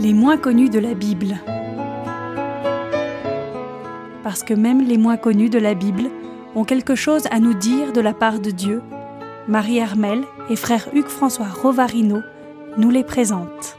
Les moins connus de la Bible. Parce que même les moins connus de la Bible ont quelque chose à nous dire de la part de Dieu, Marie Hermel et frère Hugues François Rovarino nous les présentent.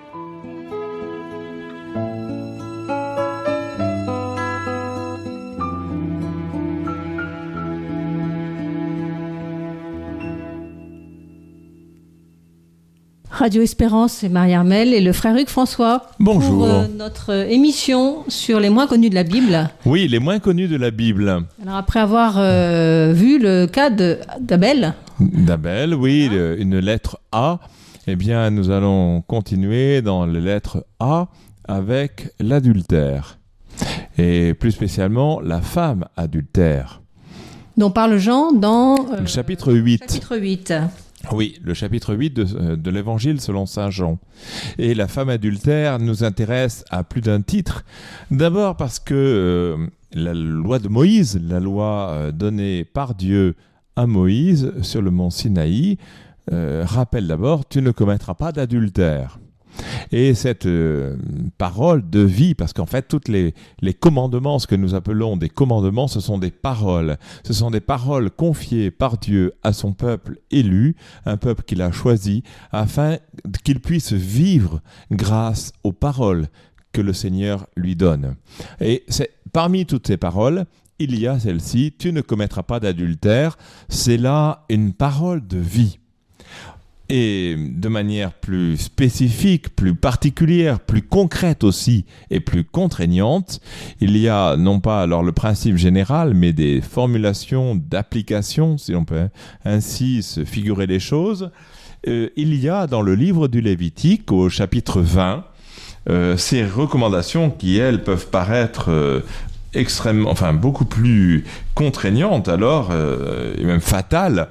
Radio Espérance, c'est Marie-Armel et le frère Hugues François. Bonjour. Pour euh, notre émission sur les moins connus de la Bible. Oui, les moins connus de la Bible. Alors après avoir euh, vu le cas d'Abel, D'Abel, oui, une lettre A. Eh bien, nous allons continuer dans la lettre A avec l'adultère. Et plus spécialement, la femme adultère. dont parle Jean dans euh, Le chapitre 8. chapitre 8. Oui, le chapitre 8 de, euh, de l'Évangile selon Saint Jean. Et la femme adultère nous intéresse à plus d'un titre. D'abord parce que euh, la loi de Moïse, la loi euh, donnée par Dieu à Moïse sur le mont Sinaï, rappelle d'abord, tu ne commettras pas d'adultère. Et cette euh, parole de vie, parce qu'en fait, toutes les, commandements, ce que nous appelons des commandements, ce sont des paroles. Ce sont des paroles confiées par Dieu à son peuple élu, un peuple qu'il a choisi, afin qu'il puisse vivre grâce aux paroles que le Seigneur lui donne. Et parmi toutes ces paroles, il y a celle-ci, tu ne commettras pas d'adultère. C'est là une parole de vie. Et de manière plus spécifique, plus particulière, plus concrète aussi et plus contraignante, il y a non pas alors le principe général, mais des formulations d'application, si on peut ainsi se figurer les choses. Euh, il y a dans le livre du Lévitique, au chapitre 20, euh, ces recommandations qui, elles, peuvent paraître euh, extrêmement, enfin beaucoup plus contraignantes alors, euh, et même fatales,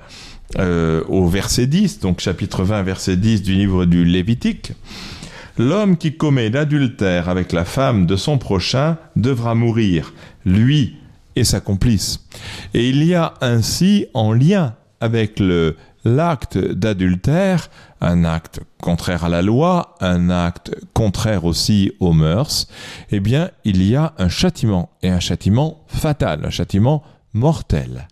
euh, au verset 10, donc chapitre 20, verset 10 du livre du Lévitique. L'homme qui commet l'adultère avec la femme de son prochain devra mourir, lui et sa complice. Et il y a ainsi, en lien avec le l'acte d'adultère, un acte contraire à la loi, un acte contraire aussi aux mœurs, eh bien, il y a un châtiment, et un châtiment fatal, un châtiment mortel.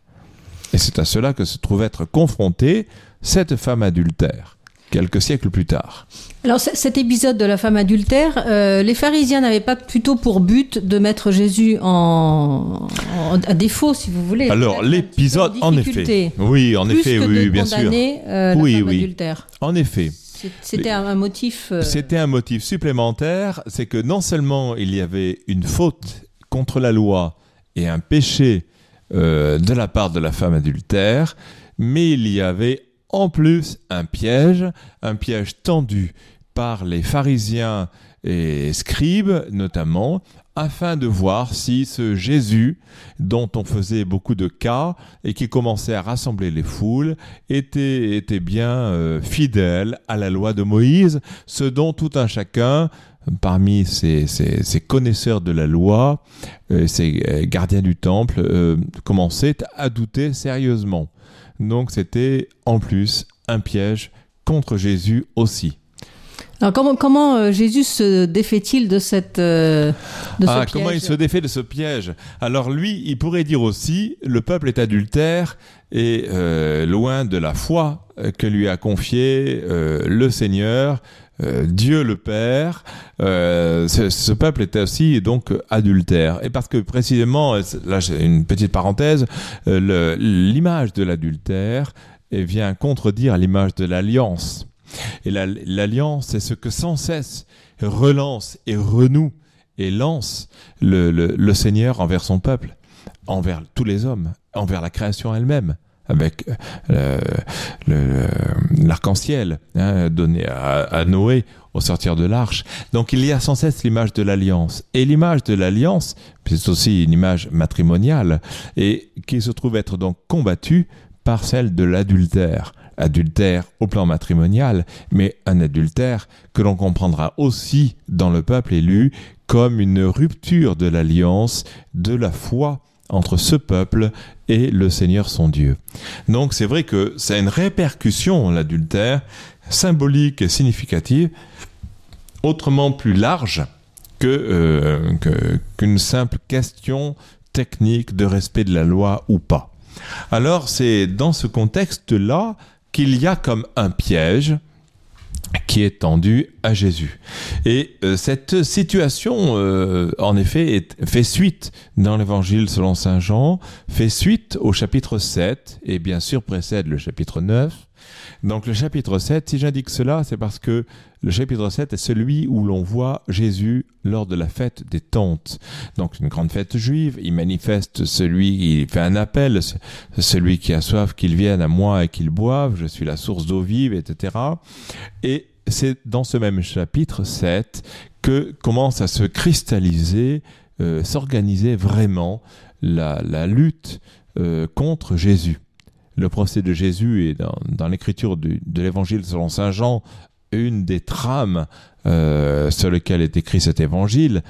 Et c'est à cela que se trouve être confrontée cette femme adultère, quelques siècles plus tard. Alors cet épisode de la femme adultère, euh, les pharisiens n'avaient pas plutôt pour but de mettre Jésus en, en- à défaut, si vous voulez. Alors, l'épisode, en effet. Oui, en plus effet, que oui, de bien sûr. euh, la Oui, femme oui. adultère. En effet. C'était un, un motif. euh, C'était un motif supplémentaire, c'est que non seulement il y avait une faute contre la loi et un péché euh, de la part de la femme adultère, mais il y avait en plus un piège, un piège tendu par les pharisiens et scribes notamment, afin de voir si ce Jésus, dont on faisait beaucoup de cas et qui commençait à rassembler les foules, était, était bien euh, fidèle à la loi de Moïse, ce dont tout un chacun, parmi ces, ces- connaisseurs de la loi, euh, ces euh, gardiens du temple, euh, commençait à douter sérieusement. Donc c'était en plus un piège contre Jésus aussi. Alors comment, comment euh, Jésus se défait-il de cette euh, de ce Ah, piège comment il se défait de ce piège? Alors lui, il pourrait dire aussi, le peuple est adultère et euh, loin de la foi que lui a confiée euh, le Seigneur, euh, Dieu le Père. Euh, ce, ce peuple était aussi donc adultère. Et parce que précisément, c'est- là j'ai une petite parenthèse, euh, l'image de l'adultère eh, vient contredire l'image de l'alliance. Et la- l'alliance, c'est ce que sans cesse relance et renoue et lance le, Seigneur envers son peuple, envers tous les hommes, envers la création elle-même, avec euh, l'arc-en-ciel hein, donné à, à Noé au sortir de l'arche. Donc il y a sans cesse l'image de l'alliance. Et l'image de l'alliance, c'est aussi une image matrimoniale, et qui se trouve être donc combattue par celle de l'adultère. Adultère au plan matrimonial, mais un adultère que l'on comprendra aussi dans le peuple élu comme une rupture de l'alliance, de la foi entre ce peuple et le Seigneur son Dieu. Donc c'est vrai que c'est une répercussion, l'adultère, symbolique et significative autrement plus large que, qu'une simple question technique de respect de la loi ou pas. Alors c'est dans ce contexte-là qu'il y a comme un piège qui est tendu à Jésus. Et euh, cette situation, euh, en effet, fait suite dans l'évangile selon Saint Jean, fait suite au chapitre 7, et bien sûr précède le chapitre 9. Donc le chapitre 7, si j'indique cela, c'est parce que le chapitre 7 est celui où l'on voit Jésus lors de la fête des tentes. Donc une grande fête juive, il manifeste celui, il fait un appel, celui qui a soif qu'il vienne à moi et qu'il boive, je suis la source d'eau vive, etc. Et c'est dans ce même chapitre 7 que commence à se cristalliser, euh, s'organiser vraiment la, lutte euh, contre Jésus le procès de Jésus est dans, l'écriture de l'évangile selon Saint Jean une des trames euh, sur lesquelles est écrit cet évangile.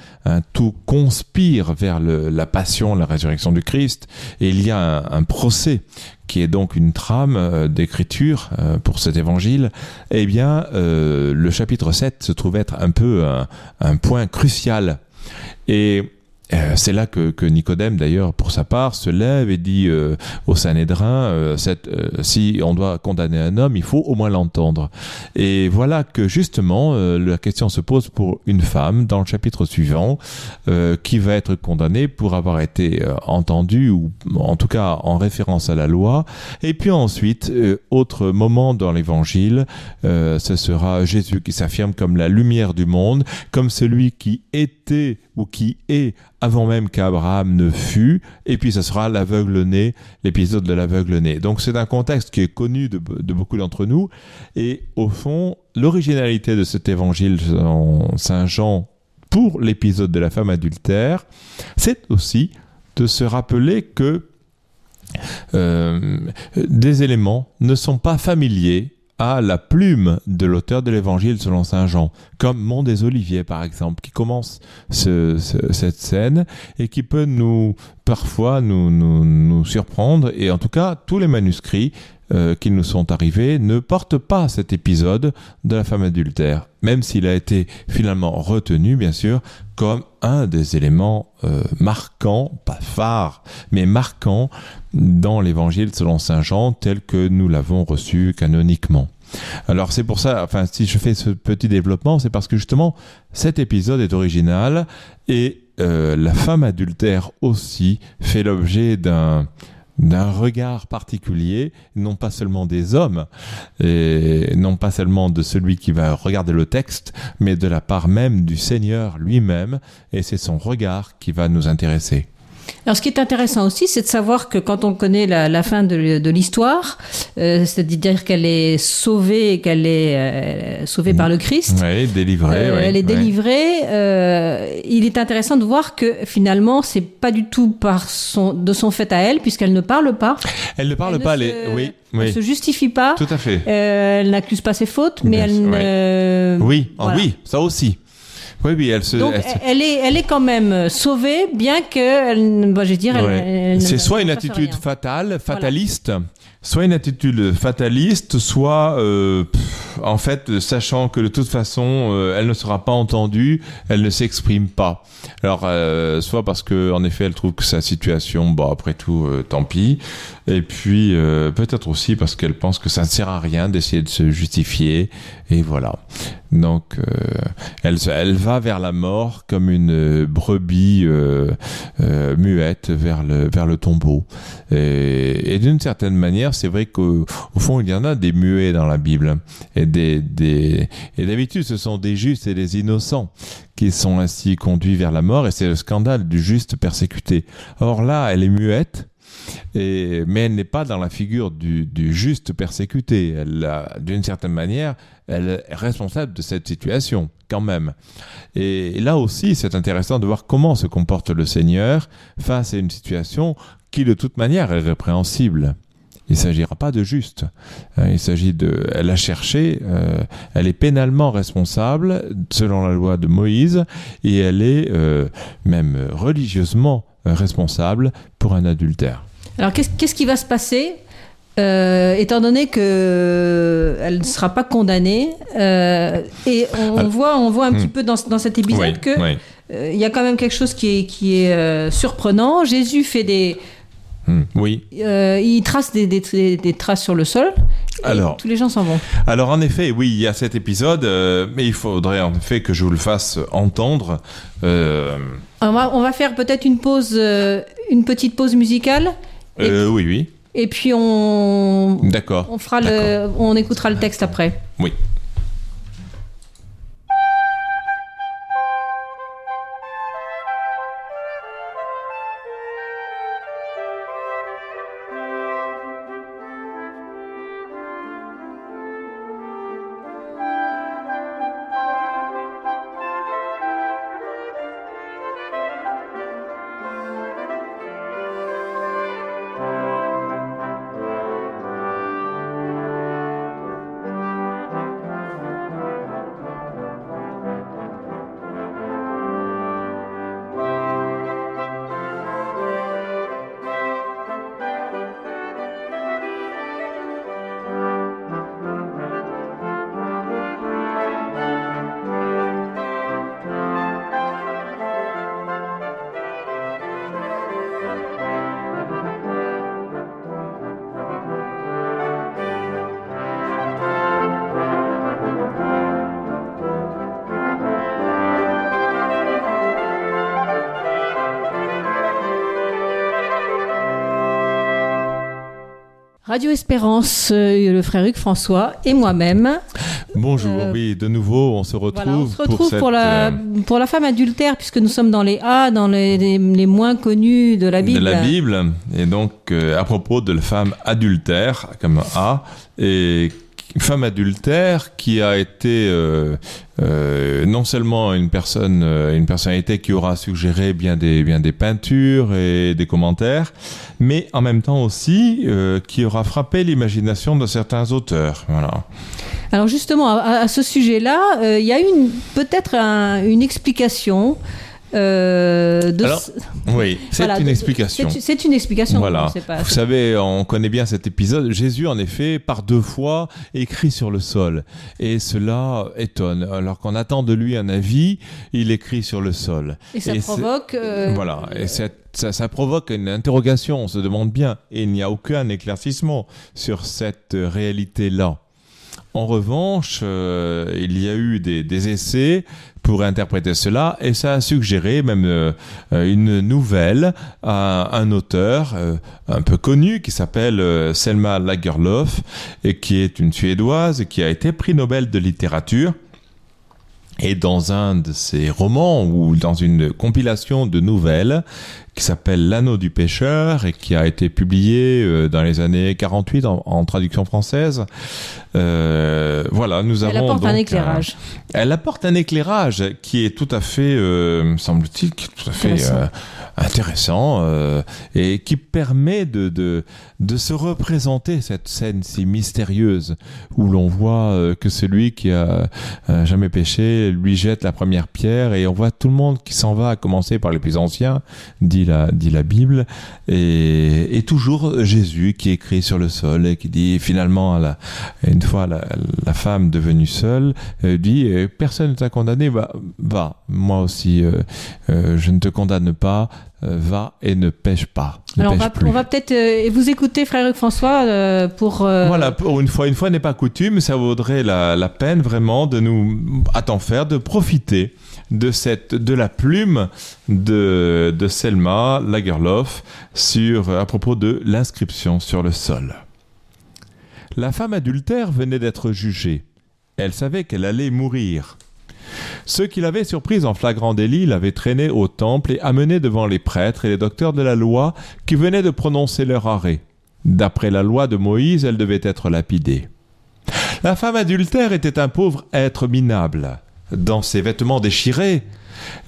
tout conspire vers la passion, la résurrection du Christ, et il y a un, procès qui est donc une trame euh, d'écriture euh, pour cet évangile. Eh bien, le chapitre 7 se trouve être un peu un, un point crucial. Et euh, c'est là que, que Nicodème, d'ailleurs, pour sa part, se lève et dit euh, au Sanhédrin, euh, si on doit condamner un homme, il faut au moins l'entendre. Et voilà que justement, la question se pose pour une femme dans le chapitre suivant, qui va être condamnée pour avoir été entendue, ou en tout cas en référence à la loi. Et puis ensuite, autre moment dans l'évangile, ce sera Jésus qui s'affirme comme la lumière du monde, comme celui qui était ou qui est avant même qu'Abraham ne fût, et puis ce sera l'aveugle-né, l'épisode de l'aveugle-né. Donc c'est un contexte qui est connu de, beaucoup d'entre nous, et au fond, l'originalité de cet évangile en Saint Jean pour l'épisode de la femme adultère, c'est aussi de se rappeler que euh, des éléments ne sont pas familiers à la plume de l'auteur de l'évangile selon Saint Jean, comme Mont des Oliviers par exemple, qui commence cette scène et qui peut nous parfois nous, nous, surprendre. Et en tout cas, tous les manuscrits euh, qui nous sont arrivés ne portent pas cet épisode de la femme adultère, même s'il a été finalement retenu, bien sûr, comme un des éléments euh, marquants, pas phares, mais marquants dans l'évangile selon Saint Jean tel que nous l'avons reçu canoniquement. Alors c'est pour ça, enfin si je fais ce petit développement, c'est parce que justement cet épisode est original et euh, la femme adultère aussi fait l'objet d'un d'un regard particulier, non pas seulement des hommes, et non pas seulement de celui qui va regarder le texte, mais de la part même du Seigneur lui-même, et c'est son regard qui va nous intéresser. Alors, ce qui est intéressant aussi, c'est de savoir que quand on connaît la, fin de, l'histoire, euh, c'est-à-dire qu'elle est sauvée, qu'elle est euh, sauvée par le Christ, oui, délivrée, euh, elle est délivrée. il est intéressant de voir que finalement, c'est pas du tout par son, de son fait à elle, puisqu'elle ne parle pas. Elle ne parle pas, les... oui. Oui. Elle se justifie pas. Tout à fait. elle n'accuse pas ses fautes, mais elle ne. Oui, ah oui, ça aussi. Oui, oui, elle se. Donc, elle, est, elle est quand même sauvée, bien que, elle, je veux dire, c'est soit une attitude fatale, fataliste, soit une attitude fataliste, soit euh, en fait sachant que de toute façon euh, elle ne sera pas entendue, elle ne s'exprime pas. Alors euh, soit parce que en effet elle trouve que sa situation, bon après tout tant pis, et puis peut-être aussi parce qu'elle pense que ça ne sert à rien d'essayer de se justifier et voilà. Donc elle elle va vers la mort comme une brebis muette vers le vers le tombeau et d'une certaine manière c'est vrai qu'au fond, il y en a des muets dans la Bible. Et, d'habitude, ce sont des justes et des innocents qui sont ainsi conduits vers la mort. Et c'est le scandale du juste persécuté. Or là, elle est muette. Et, mais elle n'est pas dans la figure du, du juste persécuté. Elle, d'une certaine manière, elle est responsable de cette situation, quand même. Et, et là aussi, c'est intéressant de voir comment se comporte le Seigneur face à une situation qui, de toute manière, est répréhensible. Il ne s'agira pas de juste. Hein, il s'agit de. Elle a cherché. Euh, elle est pénalement responsable selon la loi de Moïse et elle est euh, même religieusement responsable pour un adultère. Alors qu'est-ce qui va se passer Euh, étant donné que euh, elle ne sera pas condamnée, euh, et on, voit, on voit un Hmm. petit peu dans, dans cet épisode Oui, que oui. euh, il y a quand même quelque chose qui est, qui est euh, surprenant. Jésus fait des, Hmm, oui. euh, il trace des, des- des- des traces sur le sol. et Alors. tous les gens s'en vont. Alors en effet, oui, il y a cet épisode, euh, mais il faudrait en effet que je vous le fasse entendre. Euh, On va, on va faire peut-être une pause, euh, une petite pause musicale, Et- euh, oui, oui, et puis on, d'accord. on fera le, on écoutera le texte après. Oui. Radio Espérance, euh, le frère Hugues François et moi-même. Bonjour, Euh, oui, de nouveau, on se retrouve, Voilà, on se retrouve cette, pour, la, euh, pour la femme adultère, puisque nous sommes dans les A, dans les, les- les moins connus de la Bible. de la Bible, et donc euh, à propos de la femme adultère, comme A, et femme adultère qui a été euh, euh, non seulement une personne, euh, une personnalité qui aura suggéré bien des, bien des peintures et des commentaires, mais en même temps aussi qui aura frappé l'imagination de certains auteurs. Voilà. Alors justement, à, ce sujet-là, il y a une peut-être un- une explication. Euh, de Alors, ce- Oui, c'est voilà, une explication. C'est une explication. Voilà. pas- Vous savez, on connaît bien cet épisode. Jésus, en effet, par deux fois, écrit sur le sol. Et cela étonne. Alors qu'on attend de lui un avis, il écrit sur le sol. et ça et provoque. euh, Voilà. Et cette- ça, ça provoque une interrogation. On se demande bien. Et il n'y a aucun éclaircissement sur cette euh, réalité-là. En revanche, euh, il y a eu des, essais pour interpréter cela et ça a suggéré même euh, une nouvelle à un auteur euh, un peu connu qui s'appelle Selma Lagerlöf et qui est une Suédoise qui a été prix Nobel de littérature. Et dans un de ses romans ou dans une compilation de nouvelles qui s'appelle L'anneau du pêcheur et qui a été publié euh, dans les années 48 en, en traduction française. Euh, voilà, nous elle avons apporte un éclairage. elle apporte un éclairage qui est tout à fait, euh, me semble-t-il, qui est tout à fait Intéressant. euh, intéressant euh, et qui permet de, de, de se représenter cette scène si mystérieuse où l'on voit euh, que celui qui a euh, jamais péché lui jette la première pierre et on voit tout le monde qui s'en va, à commencer par les plus anciens, dit la, dit la Bible, et, et toujours Jésus qui écrit sur le sol et qui dit finalement, la, une fois la, la femme devenue seule, euh, dit euh, personne ne t'a condamné, va, va, moi aussi, euh, euh, je ne te condamne pas, va et ne pêche pas. Ne Alors on va, plus. on va peut-être euh, vous écouter, frère François, euh, pour. euh, Voilà, pour une fois, une fois n'est pas coutume, ça vaudrait la, la peine vraiment de nous, à t'en faire, de profiter de la plume de, de Selma Lagerlof sur, à propos de l'inscription sur le sol. La femme adultère venait d'être jugée. Elle savait qu'elle allait mourir. Ceux qui l'avaient surprise en flagrant délit l'avaient traînée au temple et amenée devant les prêtres et les docteurs de la loi qui venaient de prononcer leur arrêt. D'après la loi de Moïse, elle devait être lapidée. La femme adultère était un pauvre être minable. Dans ses vêtements déchirés,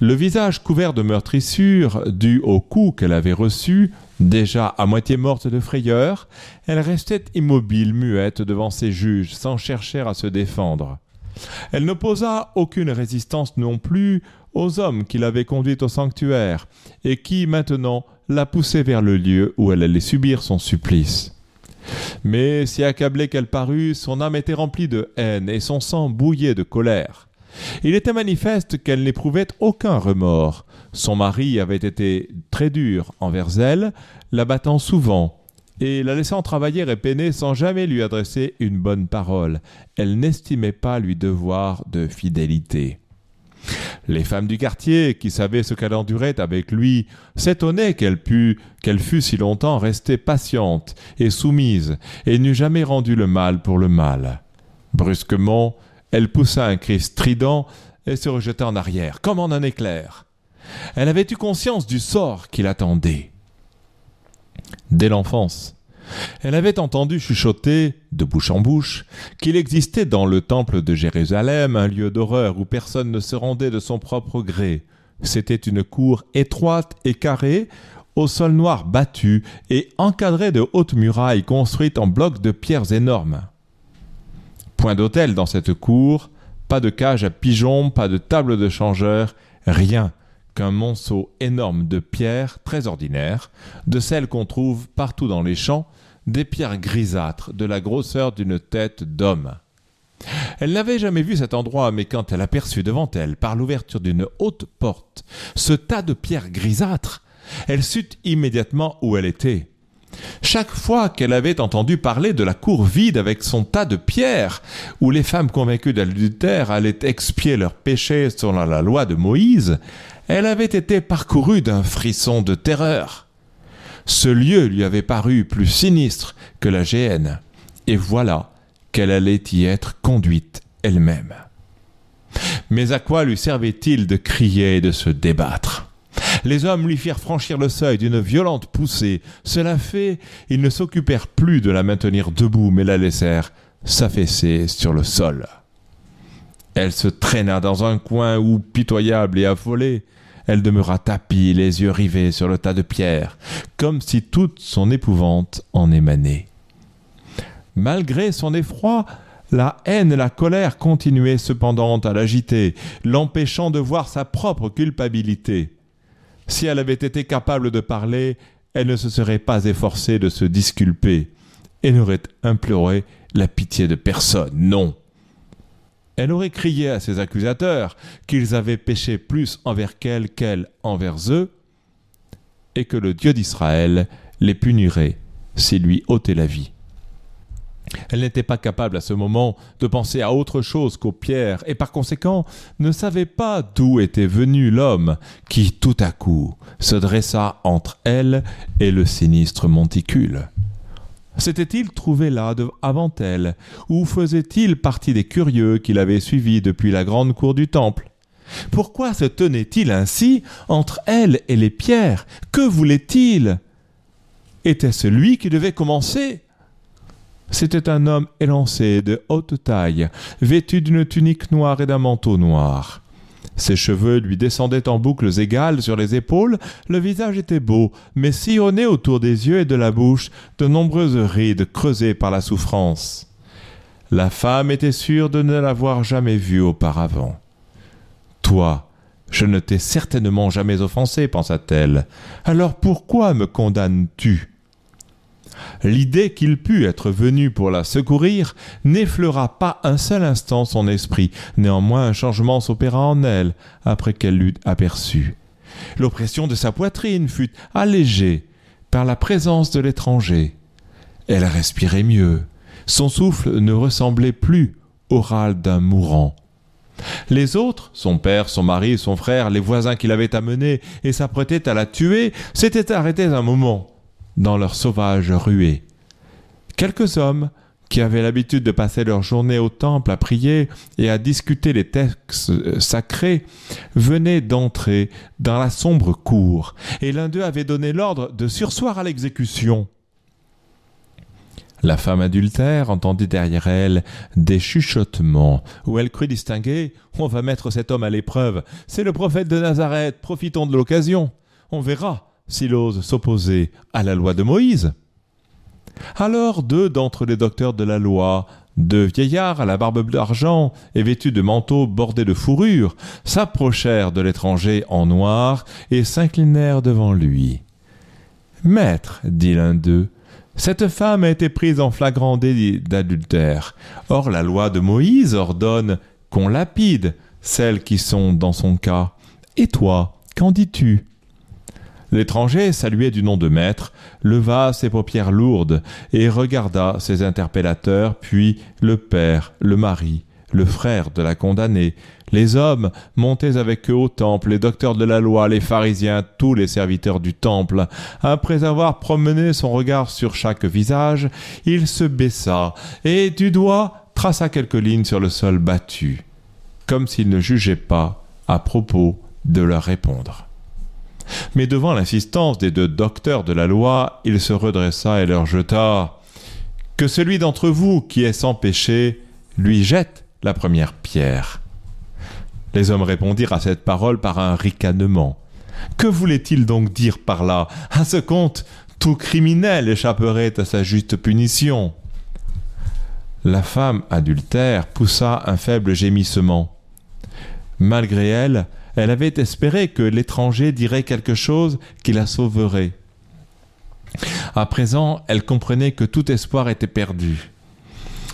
le visage couvert de meurtrissures dû au coup qu'elle avait reçu, déjà à moitié morte de frayeur, elle restait immobile, muette devant ses juges, sans chercher à se défendre. Elle n'opposa aucune résistance non plus aux hommes qui l'avaient conduite au sanctuaire, et qui, maintenant, la poussaient vers le lieu où elle allait subir son supplice. Mais si accablée qu'elle parut, son âme était remplie de haine et son sang bouillait de colère. Il était manifeste qu'elle n'éprouvait aucun remords. Son mari avait été très dur envers elle, la battant souvent, et la laissant travailler et peiner sans jamais lui adresser une bonne parole. Elle n'estimait pas lui devoir de fidélité. Les femmes du quartier, qui savaient ce qu'elle endurait avec lui, s'étonnaient qu'elle pût, qu'elle fût si longtemps restée patiente et soumise, et n'eût jamais rendu le mal pour le mal. Brusquement, elle poussa un cri strident et se rejeta en arrière, comme en un éclair. Elle avait eu conscience du sort qui l'attendait. Dès l'enfance, elle avait entendu chuchoter, de bouche en bouche, qu'il existait dans le temple de Jérusalem un lieu d'horreur où personne ne se rendait de son propre gré. C'était une cour étroite et carrée, au sol noir battu et encadrée de hautes murailles construites en blocs de pierres énormes. Point d'hôtel dans cette cour, pas de cage à pigeons, pas de table de changeur, rien qu'un monceau énorme de pierres très ordinaires, de celles qu'on trouve partout dans les champs, des pierres grisâtres de la grosseur d'une tête d'homme. Elle n'avait jamais vu cet endroit, mais quand elle aperçut devant elle, par l'ouverture d'une haute porte, ce tas de pierres grisâtres, elle sut immédiatement où elle était. Chaque fois qu'elle avait entendu parler de la cour vide avec son tas de pierres, où les femmes convaincues d'adultère allaient expier leurs péchés selon la loi de Moïse, elle avait été parcourue d'un frisson de terreur. Ce lieu lui avait paru plus sinistre que la géhenne, et voilà qu'elle allait y être conduite elle-même. Mais à quoi lui servait-il de crier et de se débattre? Les hommes lui firent franchir le seuil d'une violente poussée. Cela fait, ils ne s'occupèrent plus de la maintenir debout, mais la laissèrent s'affaisser sur le sol. Elle se traîna dans un coin où, pitoyable et affolée, elle demeura tapie, les yeux rivés sur le tas de pierres, comme si toute son épouvante en émanait. Malgré son effroi, la haine et la colère continuaient cependant à l'agiter, l'empêchant de voir sa propre culpabilité. Si elle avait été capable de parler, elle ne se serait pas efforcée de se disculper, et n'aurait imploré la pitié de personne, non. Elle aurait crié à ses accusateurs qu'ils avaient péché plus envers qu'elle qu'elle envers eux, et que le Dieu d'Israël les punirait s'il lui ôtait la vie. Elle n'était pas capable à ce moment de penser à autre chose qu'aux pierres, et par conséquent ne savait pas d'où était venu l'homme qui tout à coup se dressa entre elle et le sinistre monticule. S'était-il trouvé là avant elle, ou faisait-il partie des curieux qui l'avaient suivi depuis la grande cour du temple? Pourquoi se tenait-il ainsi entre elle et les pierres? Que voulait-il? Était-ce lui qui devait commencer C'était un homme élancé, de haute taille, vêtu d'une tunique noire et d'un manteau noir. Ses cheveux lui descendaient en boucles égales sur les épaules, le visage était beau, mais sillonné autour des yeux et de la bouche de nombreuses rides creusées par la souffrance. La femme était sûre de ne l'avoir jamais vu auparavant. Toi, je ne t'ai certainement jamais offensé, pensa-t-elle. Alors pourquoi me condamnes-tu? L'idée qu'il pût être venu pour la secourir n'effleura pas un seul instant son esprit. Néanmoins, un changement s'opéra en elle après qu'elle l'eut aperçu. L'oppression de sa poitrine fut allégée par la présence de l'étranger. Elle respirait mieux. Son souffle ne ressemblait plus au râle d'un mourant. Les autres, son père, son mari, son frère, les voisins qui l'avaient amenée et s'apprêtaient à la tuer, s'étaient arrêtés un moment dans leur sauvage ruée. Quelques hommes, qui avaient l'habitude de passer leur journée au temple à prier et à discuter les textes euh, sacrés, venaient d'entrer dans la sombre cour, et l'un d'eux avait donné l'ordre de sursoir à l'exécution. La femme adultère entendit derrière elle des chuchotements, où elle crut distinguer On va mettre cet homme à l'épreuve. C'est le prophète de Nazareth, profitons de l'occasion. On verra s'il ose s'opposer à la loi de Moïse. Alors deux d'entre les docteurs de la loi, deux vieillards à la barbe d'argent et vêtus de manteaux bordés de fourrure, s'approchèrent de l'étranger en noir et s'inclinèrent devant lui. Maître, dit l'un d'eux, Cette femme a été prise en flagrant délit d'adultère. Or la loi de Moïse ordonne qu'on lapide celles qui sont dans son cas. Et toi, qu'en dis-tu? L'étranger, salué du nom de maître, leva ses paupières lourdes et regarda ses interpellateurs, puis le père, le mari, le frère de la condamnée, les hommes montés avec eux au temple, les docteurs de la loi, les pharisiens, tous les serviteurs du temple. Après avoir promené son regard sur chaque visage, il se baissa et du doigt traça quelques lignes sur le sol battu, comme s'il ne jugeait pas à propos de leur répondre. Mais devant l'insistance des deux docteurs de la loi, il se redressa et leur jeta Que celui d'entre vous qui est sans péché lui jette la première pierre. Les hommes répondirent à cette parole par un ricanement. Que voulait-il donc dire par là? À ce compte, tout criminel échapperait à sa juste punition. La femme adultère poussa un faible gémissement. Malgré elle, elle avait espéré que l'étranger dirait quelque chose qui la sauverait. À présent, elle comprenait que tout espoir était perdu.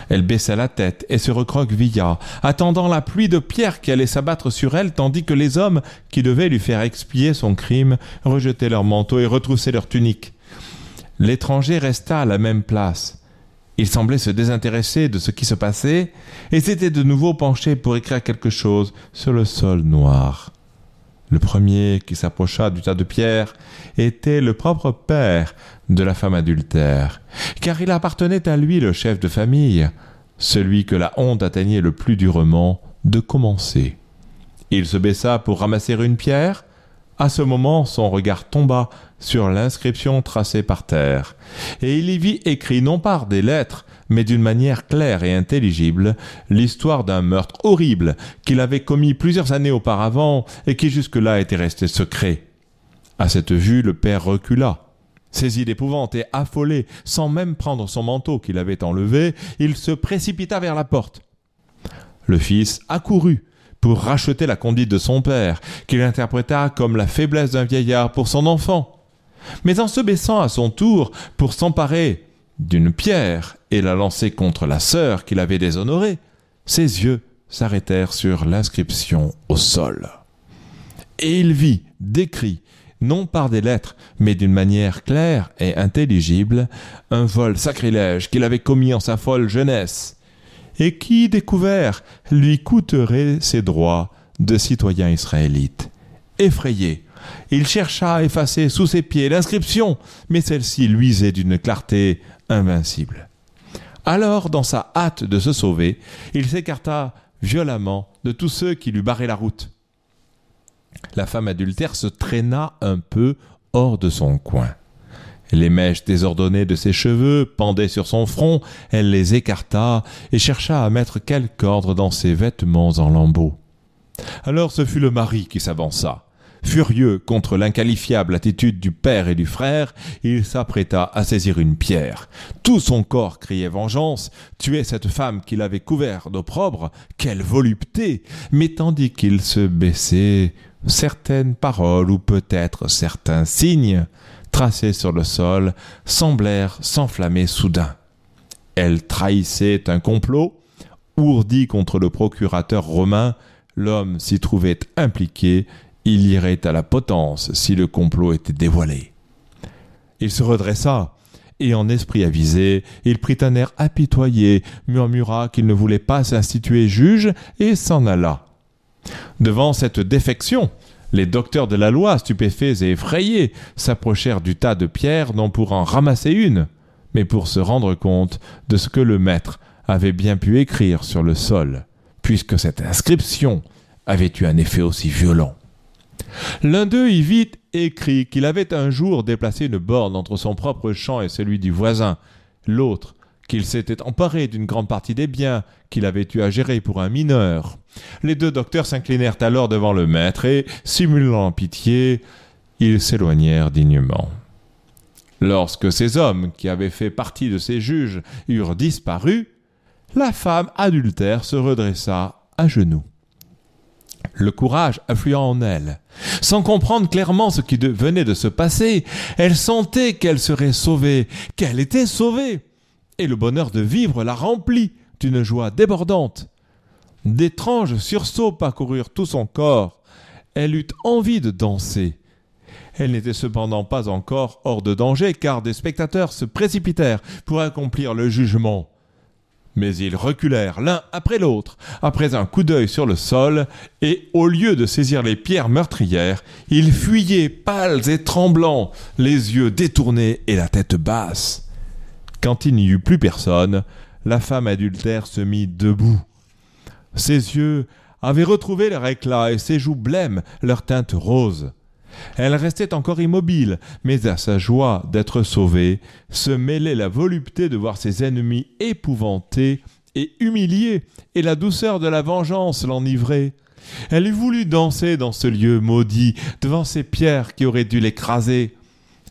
Elle baissa la tête et se recroquevilla, attendant la pluie de pierres qui allait s'abattre sur elle, tandis que les hommes, qui devaient lui faire expier son crime, rejetaient leurs manteaux et retroussaient leurs tuniques. L'étranger resta à la même place. Il semblait se désintéresser de ce qui se passait et s'était de nouveau penché pour écrire quelque chose sur le sol noir. Le premier qui s'approcha du tas de pierres était le propre père de la femme adultère, car il appartenait à lui le chef de famille, celui que la honte atteignait le plus durement de commencer. Il se baissa pour ramasser une pierre. À ce moment, son regard tomba sur l'inscription tracée par terre, et il y vit écrit non par des lettres, mais d'une manière claire et intelligible, l'histoire d'un meurtre horrible qu'il avait commis plusieurs années auparavant et qui jusque-là était resté secret. À cette vue, le père recula. Saisi d'épouvante et affolé, sans même prendre son manteau qu'il avait enlevé, il se précipita vers la porte. Le fils accourut pour racheter la conduite de son père, qu'il interpréta comme la faiblesse d'un vieillard pour son enfant. Mais en se baissant à son tour pour s'emparer d'une pierre et la lancer contre la sœur qu'il avait déshonorée, ses yeux s'arrêtèrent sur l'inscription au sol. Et il vit, décrit, non par des lettres, mais d'une manière claire et intelligible, un vol sacrilège qu'il avait commis en sa folle jeunesse, et qui, découvert, lui coûterait ses droits de citoyen israélite. Effrayé, il chercha à effacer sous ses pieds l'inscription, mais celle-ci luisait d'une clarté invincible. Alors, dans sa hâte de se sauver, il s'écarta violemment de tous ceux qui lui barraient la route. La femme adultère se traîna un peu hors de son coin. Les mèches désordonnées de ses cheveux pendaient sur son front, elle les écarta et chercha à mettre quelque ordre dans ses vêtements en lambeaux. Alors ce fut le mari qui s'avança. Furieux contre l'inqualifiable attitude du père et du frère, il s'apprêta à saisir une pierre. Tout son corps criait vengeance, tuer cette femme qu'il avait couvert d'opprobre, quelle volupté Mais tandis qu'il se baissait, certaines paroles ou peut-être certains signes tracés sur le sol semblèrent s'enflammer soudain. Elle trahissait un complot, ourdi contre le procurateur romain, l'homme s'y trouvait impliqué il irait à la potence si le complot était dévoilé. Il se redressa, et en esprit avisé, il prit un air apitoyé, murmura qu'il ne voulait pas s'instituer juge, et s'en alla. Devant cette défection, les docteurs de la loi, stupéfaits et effrayés, s'approchèrent du tas de pierres non pour en ramasser une, mais pour se rendre compte de ce que le maître avait bien pu écrire sur le sol, puisque cette inscription avait eu un effet aussi violent. L'un d'eux y vit écrit qu'il avait un jour déplacé une borne entre son propre champ et celui du voisin, l'autre qu'il s'était emparé d'une grande partie des biens qu'il avait eu à gérer pour un mineur. Les deux docteurs s'inclinèrent alors devant le maître et, simulant pitié, ils s'éloignèrent dignement. Lorsque ces hommes, qui avaient fait partie de ces juges, eurent disparu, la femme adultère se redressa à genoux le courage affluant en elle. Sans comprendre clairement ce qui venait de se passer, elle sentait qu'elle serait sauvée, qu'elle était sauvée. Et le bonheur de vivre la remplit d'une joie débordante. D'étranges sursauts parcoururent tout son corps. Elle eut envie de danser. Elle n'était cependant pas encore hors de danger, car des spectateurs se précipitèrent pour accomplir le jugement. Mais ils reculèrent l'un après l'autre, après un coup d'œil sur le sol, et au lieu de saisir les pierres meurtrières, ils fuyaient pâles et tremblants, les yeux détournés et la tête basse. Quand il n'y eut plus personne, la femme adultère se mit debout. Ses yeux avaient retrouvé leur éclat et ses joues blêmes leur teinte rose. Elle restait encore immobile, mais à sa joie d'être sauvée se mêlait la volupté de voir ses ennemis épouvantés et humiliés, et la douceur de la vengeance l'enivrait. Elle eût voulu danser dans ce lieu maudit, devant ces pierres qui auraient dû l'écraser.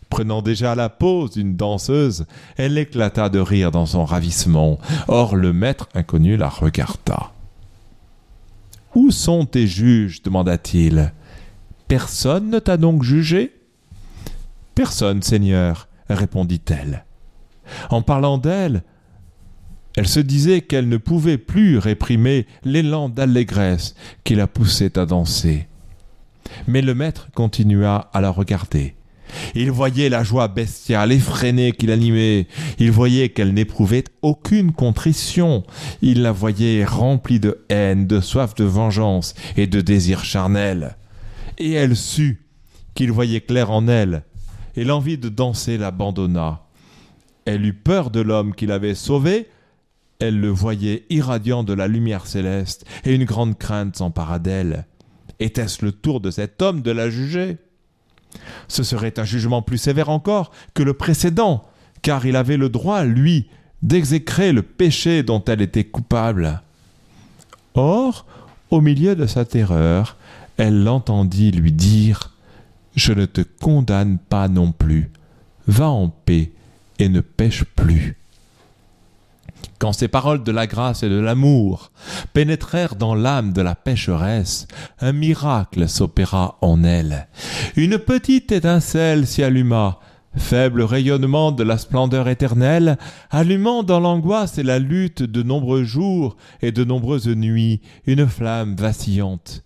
Prenant déjà la pose d'une danseuse, elle éclata de rire dans son ravissement. Or le maître inconnu la regarda. Où sont tes juges? demanda-t-il. Personne ne t'a donc jugé? Personne, Seigneur, répondit-elle. En parlant d'elle, elle se disait qu'elle ne pouvait plus réprimer l'élan d'allégresse qui la poussait à danser. Mais le maître continua à la regarder. Il voyait la joie bestiale, effrénée qui l'animait. Il voyait qu'elle n'éprouvait aucune contrition. Il la voyait remplie de haine, de soif de vengeance et de désir charnel et elle sut qu'il voyait clair en elle, et l'envie de danser l'abandonna. Elle eut peur de l'homme qui l'avait sauvée, elle le voyait irradiant de la lumière céleste, et une grande crainte s'empara d'elle. Était-ce le tour de cet homme de la juger? Ce serait un jugement plus sévère encore que le précédent, car il avait le droit, lui, d'exécrer le péché dont elle était coupable. Or, au milieu de sa terreur, elle l'entendit lui dire Je ne te condamne pas non plus, va en paix et ne pêche plus. Quand ces paroles de la grâce et de l'amour pénétrèrent dans l'âme de la pécheresse, un miracle s'opéra en elle. Une petite étincelle s'y alluma, faible rayonnement de la splendeur éternelle, allumant dans l'angoisse et la lutte de nombreux jours et de nombreuses nuits une flamme vacillante.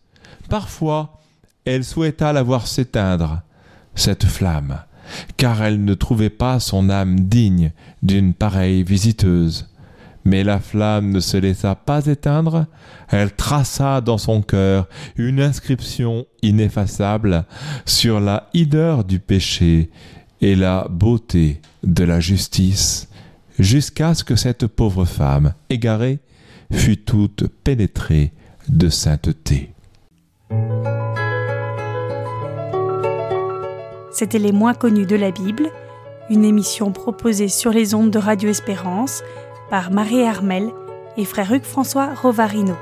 Parfois, elle souhaita la voir s'éteindre, cette flamme, car elle ne trouvait pas son âme digne d'une pareille visiteuse. Mais la flamme ne se laissa pas éteindre, elle traça dans son cœur une inscription ineffaçable sur la hideur du péché et la beauté de la justice, jusqu'à ce que cette pauvre femme, égarée, fût toute pénétrée de sainteté. C'était Les moins connus de la Bible, une émission proposée sur les ondes de Radio Espérance par Marie Armel et frère Hugues François Rovarino.